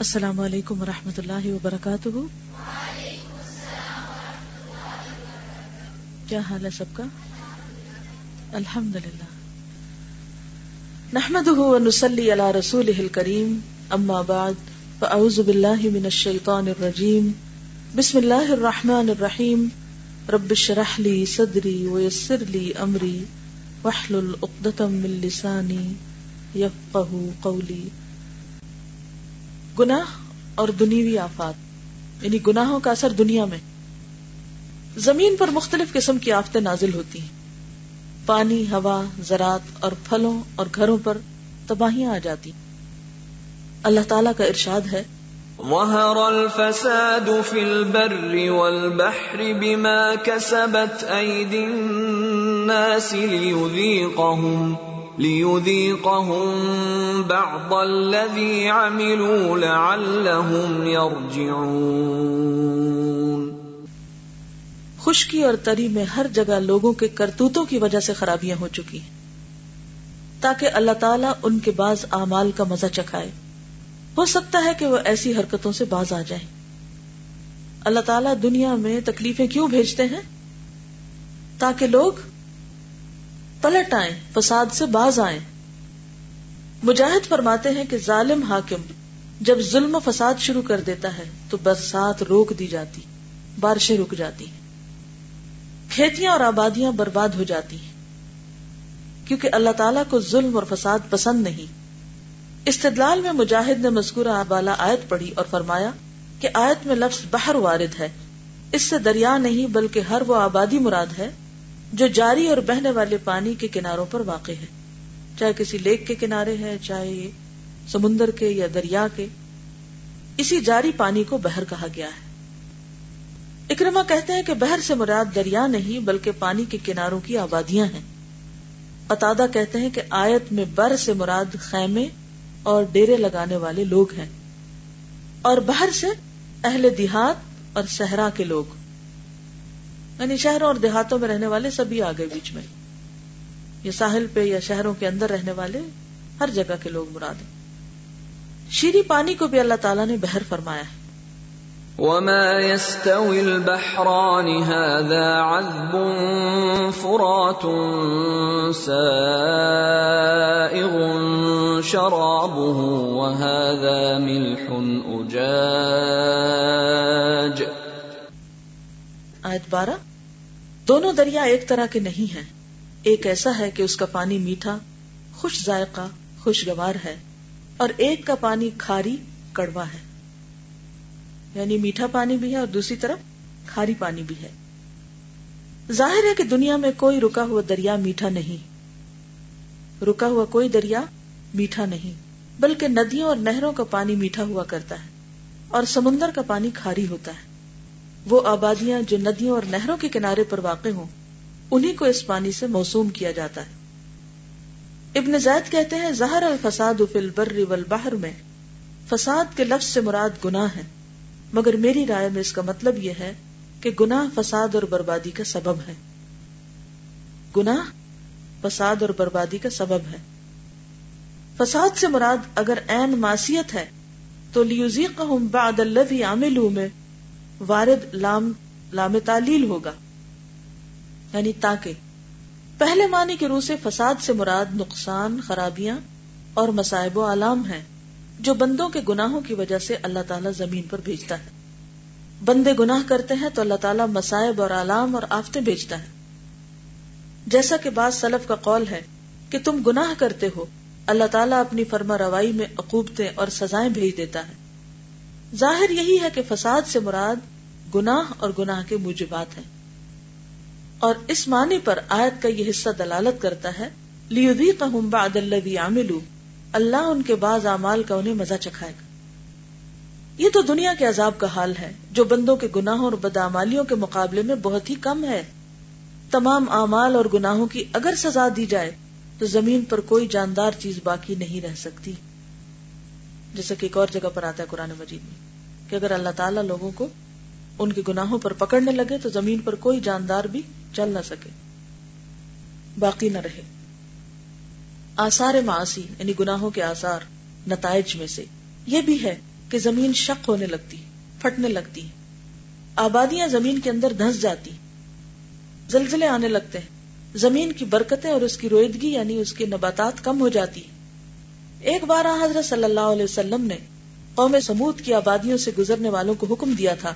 السلام علیکم ورحمۃ اللہ وبرکاتہ۔ کیا حال ہے سب کا؟ الحمد للہ نحمد ونسلی علی رسول کریم اما بعد، فاعوذ باللہ من الشیطان الرجیم۔ بسم اللہ الرحمن الرحیم۔ رب شرح لی صدری ویسر لی امری۔ وحلل اقدتم من لسانی یفقہ قولی۔ گناہ اور دنیوی آفات یعنی گناہوں کا اثر دنیا میں۔ زمین پر مختلف قسم کی آفتیں نازل ہوتی ہیں۔ پانی، ہوا، زراعت اور پھلوں اور گھروں پر تباہیاں آ جاتی۔ اللہ تعالیٰ کا ارشاد ہے ظهر الفساد في البر والبحر بما كسبت أيدي الناس ليذيقهم ليذيقهم بعض الذي عملوا لعلهم يرجعون خشکی اور تری میں ہر جگہ لوگوں کے کرتوتوں کی وجہ سے خرابیاں ہو چکی ہیں۔ تاکہ اللہ تعالیٰ ان کے بعض اعمال کا مزہ چکھائے۔ ہو سکتا ہے کہ وہ ایسی حرکتوں سے باز آ جائیں۔ اللہ تعالیٰ دنیا میں تکلیفیں کیوں بھیجتے ہیں؟ تاکہ لوگ پلٹ آئیں فساد سے باز آئیں۔ مجاہد فرماتے ہیں کہ ظالم حاکم جب ظلم و فساد شروع کر دیتا ہے تو برسات روک دی جاتی، بارشیں رک جاتی ہیں۔ کھیتیاں اور آبادیاں برباد ہو جاتی ہیں۔ کیونکہ اللہ تعالیٰ کو ظلم اور فساد پسند نہیں۔ استدلال میں مجاہد نے مذکورہ بالا آیت پڑھی اور فرمایا کہ آیت میں لفظ بحر وارد ہے۔ اس سے دریا نہیں بلکہ ہر وہ آبادی مراد ہے جو جاری اور بہنے والے پانی کے کناروں پر واقع ہے۔ چاہے کسی لیک کے کنارے ہے، چاہے سمندر کے یا دریا کے، اسی جاری پانی کو بہر کہا گیا ہے۔ اکرما کہتے ہیں کہ بہر سے مراد دریا نہیں، بلکہ پانی کے کناروں کی آبادیاں ہیں۔ اتادا کہتے ہیں کہ آیت میں بر سے مراد خیمے اور ڈیرے لگانے والے لوگ ہیں۔ اور بہر سے اہل دیہات اور صحرا کے لوگ۔ یعنی شہروں اور دیہاتوں میں رہنے والے سبھی آ گئے بیچ میں۔ یا ساحل پہ یا شہروں کے اندر رہنے والے ہر جگہ کے لوگ مراد ہیں۔ شیری پانی کو بھی اللہ تعالیٰ نے بہر فرمایا ہے۔ وما يستوي البحران هذا عذب فرات سائغ شرابه وهذا ملح أجاج۔ آیت بارہ۔ دونوں دریا ایک طرح کے نہیں ہیں۔ ایک ایسا ہے کہ اس کا پانی میٹھا، خوش ذائقہ خوشگوار ہے، اور ایک کا پانی کھاری کڑوا ہے۔ یعنی میٹھا پانی بھی ہے اور دوسری طرف کھاری پانی بھی ہے۔ ظاہر ہے کہ دنیا میں کوئی رکا ہوا دریا میٹھا نہیں۔ رکا ہوا کوئی دریا میٹھا نہیں، بلکہ ندیوں اور نہروں کا پانی میٹھا ہوا کرتا ہے اور سمندر کا پانی کھاری ہوتا ہے۔ وہ آبادیاں جو ندیوں اور نہروں کے کنارے پر واقع ہوں انہیں کو اس پانی سے موسوم کیا جاتا ہے۔ ابن زید کہتے ہیں زہر الفساد فی البر والبحر میں فساد کے لفظ سے مراد گناہ ہے۔ مگر میری رائے میں اس کا مطلب یہ ہے کہ گناہ فساد اور بربادی کا سبب ہے۔ گناہ فساد اور بربادی کا سبب ہے۔ فساد سے مراد اگر این معصیت ہے، تو لیوزیقہم بعد الذی عملوا میں وارد لام لام تعلیل ہوگا یعنی تاکہ پہلے معنی کے روح سے فساد سے مراد نقصان، خرابیاں اور مسائب و علام ہیں جو بندوں کے گناہوں کی وجہ سے اللہ تعالیٰ زمین پر بھیجتا ہے۔ بندے گناہ کرتے ہیں تو اللہ تعالیٰ مسائب اور علام اور آفتیں بھیجتا ہے۔ جیسا کہ بعض سلف کا قول ہے کہ تم گناہ کرتے ہو، اللہ تعالیٰ اپنی فرما روائی میں عقوبتیں اور سزائیں بھیج دیتا ہے۔ ظاہر یہی ہے کہ فساد سے مراد گناہ اور گناہ کے موجبات ہیں۔ اور اس معنی پر آیت کا یہ حصہ دلالت کرتا ہے اللہ ان کے بعض اعمال کا انہیں مزہ چکھائے گا۔ یہ تو دنیا کے عذاب کا حال ہے، جو بندوں کے گناہوں اور بدعمالیوں کے مقابلے میں بہت ہی کم ہے۔ تمام اعمال اور گناہوں کی اگر سزا دی جائے، تو زمین پر کوئی جاندار چیز باقی نہیں رہ سکتی۔ جیسا کہ ایک اور جگہ پر آتا ہے قرآن مجید میں، کہ اگر اللہ تعالیٰ لوگوں کو ان کے گناہوں پر پکڑنے لگے تو زمین پر کوئی جاندار بھی چل نہ سکے، باقی نہ رہے۔ آثار معاشی یعنی گناہوں کے آثار، نتائج میں سے، یہ بھی ہے کہ زمین شک ہونے لگتی، پھٹنے لگتی۔ آبادیاں زمین کے اندر دھس جاتی، زلزلے آنے لگتے۔ ہیں زمین کی برکتیں اور اس کی رویدگی یعنی اس کی نباتات کم ہو جاتی۔ ایک بار حضرت صلی اللہ علیہ وسلم نے قوم سمود کی آبادیوں سے گزرنے والوں کو حکم دیا تھا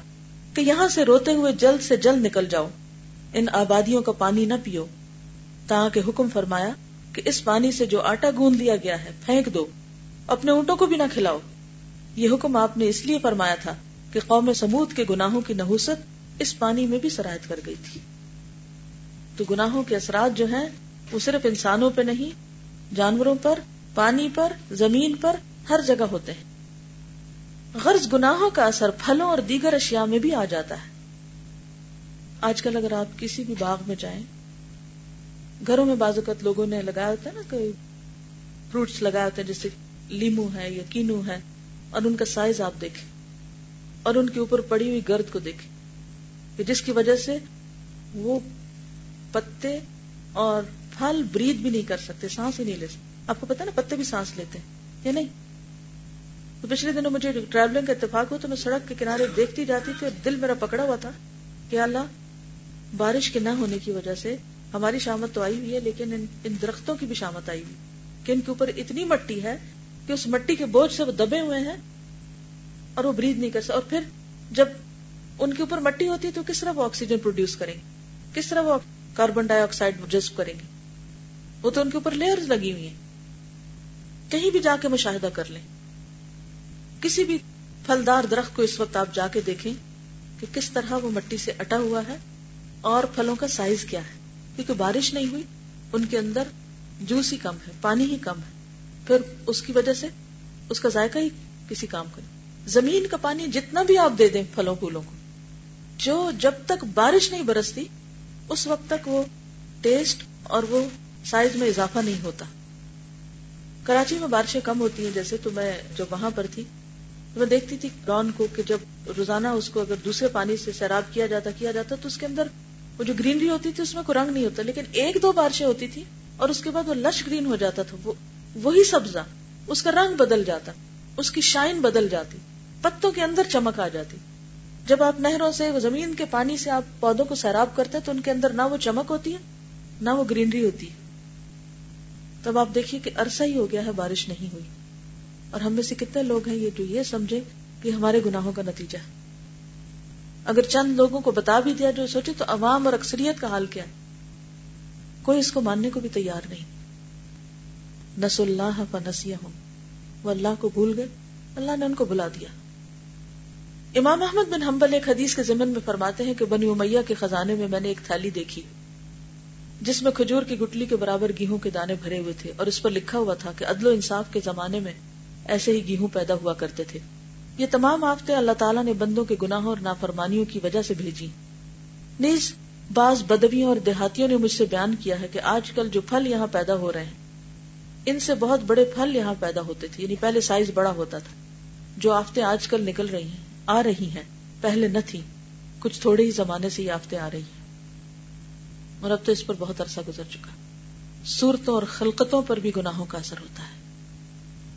کہ یہاں سے روتے ہوئے جلد سے جلد نکل جاؤ، ان آبادیوں کا پانی نہ پیو، تاکہ حکم فرمایا کہ اس پانی سے جو آٹا گوند لیا گیا ہے، پھینک دو، اپنے اونٹوں کو بھی نہ کھلاؤ۔ یہ حکم آپ نے اس لیے فرمایا تھا کہ قوم سمود کے گناہوں کی نحوست اس پانی میں بھی سرایت کر گئی تھی۔ تو گناہوں کے اثرات جو ہیں، وہ صرف انسانوں پہ نہیں، جانوروں پر پانی پر، زمین پر ہر جگہ ہوتے ہیں۔ غرض گناہوں کا اثر پھلوں اور دیگر اشیاء میں بھی آ جاتا ہے۔ آج کل اگر آپ کسی بھی باغ میں جائیں، گھروں میں بعض اوقات لوگوں نے لگایا ہوتا ہے نا کوئی فروٹس لگایا ہوتے ہیں، جیسے لیمو ہے یا کینو ہے، اور ان کا سائز آپ دیکھیں۔ اور ان کے اوپر پڑی ہوئی گرد کو دیکھیں۔ کہ جس کی وجہ سے وہ پتے اور پھل برید بھی نہیں کر سکتے سانس ہی نہیں لے سکتے۔ آپ کو پتا نا پتے بھی سانس لیتے ہیں یا نہیں؟ تو پچھلے دنوں مجھے ٹریولنگ کا اتفاق ہو تو میں سڑک کے کنارے دیکھتی جاتی تھی اور دل میرا پکڑا ہوا تھا کہ اللہ بارش کے نہ ہونے کی وجہ سے ہماری شامت تو آئی ہوئی ہے لیکن ان, ان درختوں کی بھی شامت آئی ہوئی۔ کہ ان کے اوپر اتنی مٹی ہے کہ اس مٹی کے بوجھ سے وہ دبے ہوئے ہیں اور وہ برید نہیں کر سکتے۔ اور پھر جب ان کے اوپر مٹی ہوتی ہے تو کس طرح وہ آکسیجن پروڈیوس کریں گے؟ کس طرح وہ کاربن ڈائی آکسائڈ جذب کریں گے؟ وہ تو ان کے اوپر لیئر لگی ہوئی ہیں۔ کہیں بھی جا کے مشاہدہ کر لیں۔ کسی بھی پھلدار درخت کو اس وقت آپ جا کے دیکھیں کہ کس طرح وہ مٹی سے اٹا ہوا ہے اور پھلوں کا سائز کیا ہے۔ کیونکہ بارش نہیں ہوئی، ان کے اندر جوس ہی کم ہے، پانی ہی کم ہے۔ پھر اس کی وجہ سے اس کا ذائقہ ہی کسی کام کا زمین کا پانی جتنا بھی آپ دے دیں پھلوں، پھولوں کو، جو جب تک بارش نہیں برستی، اس وقت تک وہ ٹیسٹ اور وہ سائز میں اضافہ نہیں ہوتا۔ کراچی میں بارشیں کم ہوتی ہیں، جیسے تو میں جب وہاں پر تھی، تو میں دیکھتی تھی ڈان کو کہ جب روزانہ اس کو اگر دوسرے پانی سے سیراب کیا جاتا کیا جاتا، تو اس کے اندر وہ جو گرینری ہوتی تھی، اس میں کوئی رنگ نہیں ہوتا۔ لیکن ایک دو بارشیں ہوتی تھی اور اس کے بعد وہ لش گرین ہو جاتا تھا، وہ، وہی سبزہ، اس کا رنگ بدل جاتا، اس کی شائن بدل جاتی، پتوں کے اندر چمک آ جاتی۔ جب آپ نہروں سے زمین کے پانی سے آپ پودوں کو سیراب کرتے تو ان کے اندر نہ وہ چمک ہوتی ہے نہ وہ گرینری ہوتی ہے تب آپ دیکھیے کہ عرصہ ہی ہو گیا ہے بارش نہیں ہوئی۔ اور ہم میں سے کتنے لوگ ہیں یہ جو یہ سمجھے کہ ہمارے گناہوں کا نتیجہ ہے۔ اگر چند لوگوں کو بتا بھی دیا جو سوچے تو عوام اور اکثریت کا حال کیا ہے؟ کوئی اس کو ماننے کو بھی تیار نہیں۔ نس اللہ نسیا ہوں وہ اللہ کو بھول گئے۔ اللہ نے ان کو بلا دیا۔ امام احمد بن حنبل ایک حدیث کے ضمن میں فرماتے ہیں کہ بنی امیہ کے خزانے میں میں نے ایک تھالی دیکھی۔ جس میں کھجور کی گٹلی کے برابر گیہوں کے دانے بھرے ہوئے تھے اور اس پر لکھا ہوا تھا کہ عدل و انصاف کے زمانے میں ایسے ہی گیہوں پیدا ہوا کرتے تھے۔ یہ تمام آفتے اللہ تعالیٰ نے بندوں کے گناہوں اور نافرمانیوں کی وجہ سے بھیجی نیز بعض بدویوں اور دیہاتیوں نے مجھ سے بیان کیا ہے کہ آج کل جو پھل یہاں پیدا ہو رہے ہیں، ان سے بہت بڑے پھل یہاں پیدا ہوتے تھے یعنی پہلے سائز بڑا ہوتا تھا۔ جو آفتے آج کل نکل رہی ہیں، آ رہی ہیں، پہلے نہ تھی کچھ تھوڑے ہی زمانے سے یہ آفتے آ رہی ہیں۔ اور اب تو اس پر بہت عرصہ گزر چکا صورتوں اور خلقتوں پر بھی گناہوں کا اثر ہوتا ہے۔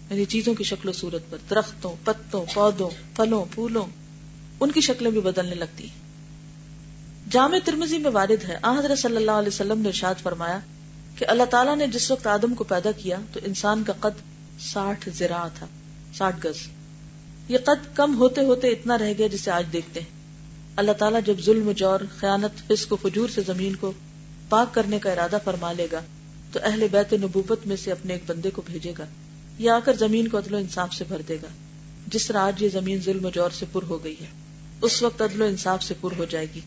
یعنی چیزوں کی شکل و صورت پر، درختوں، پتوں، پودوں، پھلوں، پھولوں، ان کی شکلیں بھی بدلنے لگتی ہیں۔ جامع ترمزی میں وارد ہے حضرت صلی اللہ علیہ وسلم نے ارشاد فرمایا کہ اللہ تعالیٰ نے جس وقت آدم کو پیدا کیا تو انسان کا قد ساٹھ زرا تھا، ساٹھ گز۔ یہ قد کم ہوتے ہوتے اتنا رہ گیا جسے آج دیکھتے ہیں۔ اللہ تعالیٰ جب ظلم، جور، خیانت، فسق و فجور سے زمین کو پاک کرنے کا ارادہ فرما لے گا، تو اہل بیت نبوت میں سے اپنے ایک بندے کو بھیجے گا، یا آ کر زمین کو عدل و انصاف سے بھر دے گا۔ جس طرح آج یہ زمین ظلم و جور سے پر ہو گئی ہے، اس وقت عدل و انصاف سے پر ہو جائے گی۔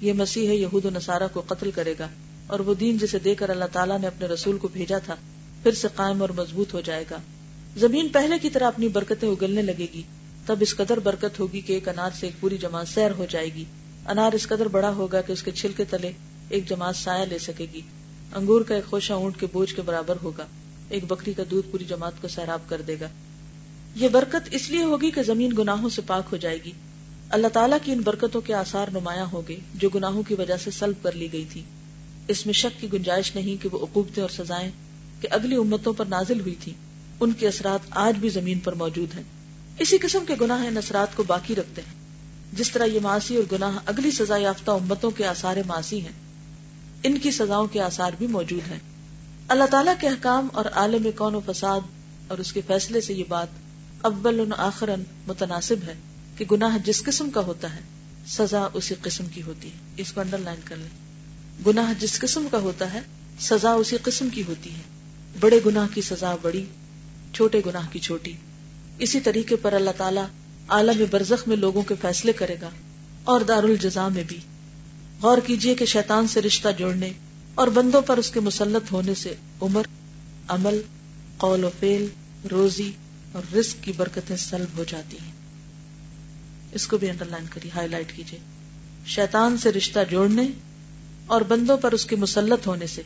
یہ مسیح یہود و نصارہ کو قتل کرے گا، اور وہ دین جسے دے کر اللہ تعالیٰ نے اپنے رسول کو بھیجا تھا، پھر سے قائم اور مضبوط ہو جائے گا۔ زمین پہلے کی طرح اپنی برکتیں اگلنے لگے گی، تب اس قدر برکت ہوگی کہ ایک انار سے ایک پوری جماعت سیر ہو جائے گی۔ انار اس قدر بڑا ہوگا کہ اس کے چھلکے تلے ایک جماعت سایہ لے سکے گی۔ انگور کا ایک خوشہ اونٹ کے بوجھ کے برابر ہوگا۔ ایک بکری کا دودھ پوری جماعت کو سیراب کر دے گا۔ یہ برکت اس لیے ہوگی کہ زمین گناہوں سے پاک ہو جائے گی۔ اللہ تعالیٰ کی ان برکتوں کے آثار نمایاں ہوں گے جو گناہوں کی وجہ سے سلب کر لی گئی تھی۔ اس میں شک کی گنجائش نہیں کہ وہ عقوبتیں اور سزائیں کہ اگلی امتوں پر نازل ہوئی تھی ان کے اثرات آج بھی زمین پر موجود ہیں۔ اسی قسم کے گناہ نسرات کو باقی رکھتے ہیں۔ جس طرح یہ معاشی اور گناہ اگلی سزا یافتہ امتوں کے آثار معاشی ہیں۔ ان کی سزاؤں کے آثار بھی موجود ہیں۔ اللہ تعالیٰ کے احکام اور عالم کون و فساد اور اس کے فیصلے سے یہ بات اول آخر متناسب ہے کہ گناہ جس قسم کا ہوتا ہے، سزا اسی قسم کی ہوتی ہے۔ اس کو انڈر لائن کر لیں۔ گناہ جس قسم کا ہوتا ہے، سزا اسی قسم کی ہوتی ہے۔ بڑے گناہ کی سزا بڑی، چھوٹے گناہ کی چھوٹی۔ اسی طریقے پر اللہ تعالیٰ عالم برزخ میں لوگوں کے فیصلے کرے گا اور دار الجزا میں بھی۔ غور کیجیے کہ شیطان سے رشتہ جوڑنے اور بندوں پر اس کے مسلط ہونے سے عمر، عمل، قول و فیل روزی اور رزق کی برکتیں سلب ہو جاتی ہیں۔ اس کو بھی انڈر لائن کری ہائی لائٹ کیجیے شیطان سے رشتہ جوڑنے اور بندوں پر اس کے مسلط ہونے سے۔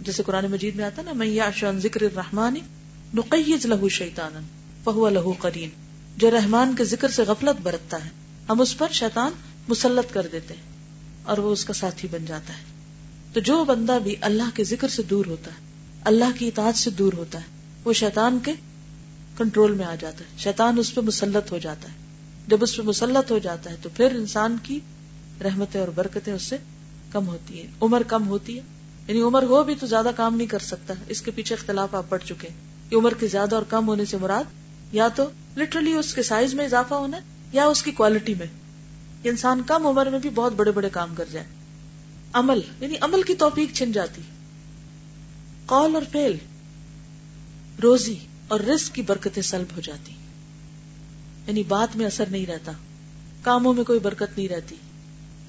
جیسے قرآن مجید میں آتا نا میں شان ذکر رحمان نقیز لہو شیطان فہو لہو قرین جو رحمان کے ذکر سے غفلت برتتا ہے۔ ہم اس پر شیطان مسلط کر دیتے ہیں۔ اور وہ اس کا ساتھی بن جاتا ہے۔ تو جو بندہ بھی اللہ کے ذکر سے دور ہوتا ہے، اللہ کی اطاعت سے دور ہوتا ہے، وہ شیطان کے کنٹرول میں آ جاتا ہے۔ شیطان اس پہ مسلط ہو جاتا ہے۔ جب اس پہ مسلط ہو جاتا ہے، تو پھر انسان کی رحمتیں اور برکتیں اس سے کم ہوتی ہیں۔ عمر کم ہوتی ہے۔ یعنی عمر ہو بھی تو زیادہ کام نہیں کر سکتا۔ اس کے پیچھے اختلاف آپ پڑھ چکے کہ عمر کے زیادہ اور کم ہونے سے مراد یا تو لٹرلی اس کے سائز میں اضافہ ہونا یا اس کی کوالٹی میں۔ انسان کم عمر میں بھی بہت بڑے بڑے کام کر جائے۔ عمل یعنی عمل کی توفیق چھن جاتی۔ قول اور فیل روزی اور رزق کی برکتیں سلب ہو جاتی۔ یعنی بات میں اثر نہیں رہتا۔ کاموں میں کوئی برکت نہیں رہتی۔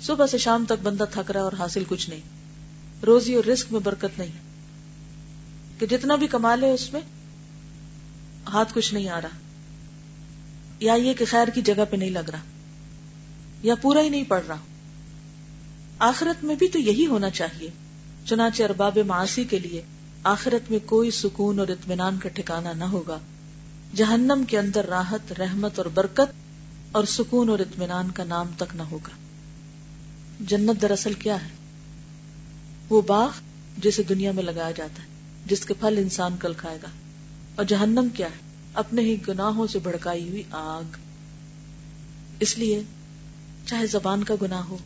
صبح سے شام تک بندہ تھک رہا اور حاصل کچھ نہیں۔ روزی اور رسک میں برکت نہیں۔ کہ جتنا بھی کما لے اس میں، ہاتھ کچھ نہیں آ رہا۔ یا یہ کہ خیر کی جگہ پہ نہیں لگ رہا۔ یا پورا ہی نہیں پڑ رہا آخرت میں بھی تو یہی ہونا چاہیے، چنانچہ ارباب معاشی کے لیے آخرت میں کوئی سکون اور اطمینان کا ٹھکانا نہ ہوگا۔ جہنم کے اندر راحت، رحمت اور برکت اور سکون اور اطمینان کا نام تک نہ ہوگا۔ جنت دراصل کیا ہے؟ وہ باغ جسے دنیا میں لگایا جاتا ہے، جس کے پھل انسان کل کھائے گا۔ اور جہنم کیا ہے؟ اپنے ہی گناہوں سے بھڑکائی ہوئی آگ۔ اس لیے چاہے زبان کا گناہ ہو،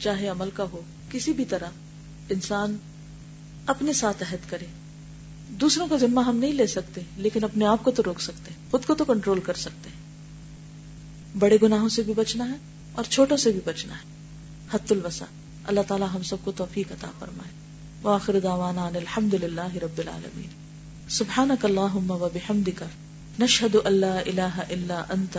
چاہے عمل کا ہو، کسی بھی طرح انسان اپنے ساتھ عہد کرے۔ دوسروں کا ذمہ ہم نہیں لے سکتے، لیکن اپنے آپ کو تو روک سکتے خود کو تو کنٹرول کر سکتے بڑے گناہوں سے بھی بچنا ہے اور چھوٹوں سے بھی بچنا ہے۔ حت الوسا اللہ تعالی ہم سب کو توفیق عطا فرمائے۔ واخر دعوانا ان الحمد للہ رب العالمین۔ سبحانک اللہم و بحمدک۔ نشہد اللہ الہ الا انت۔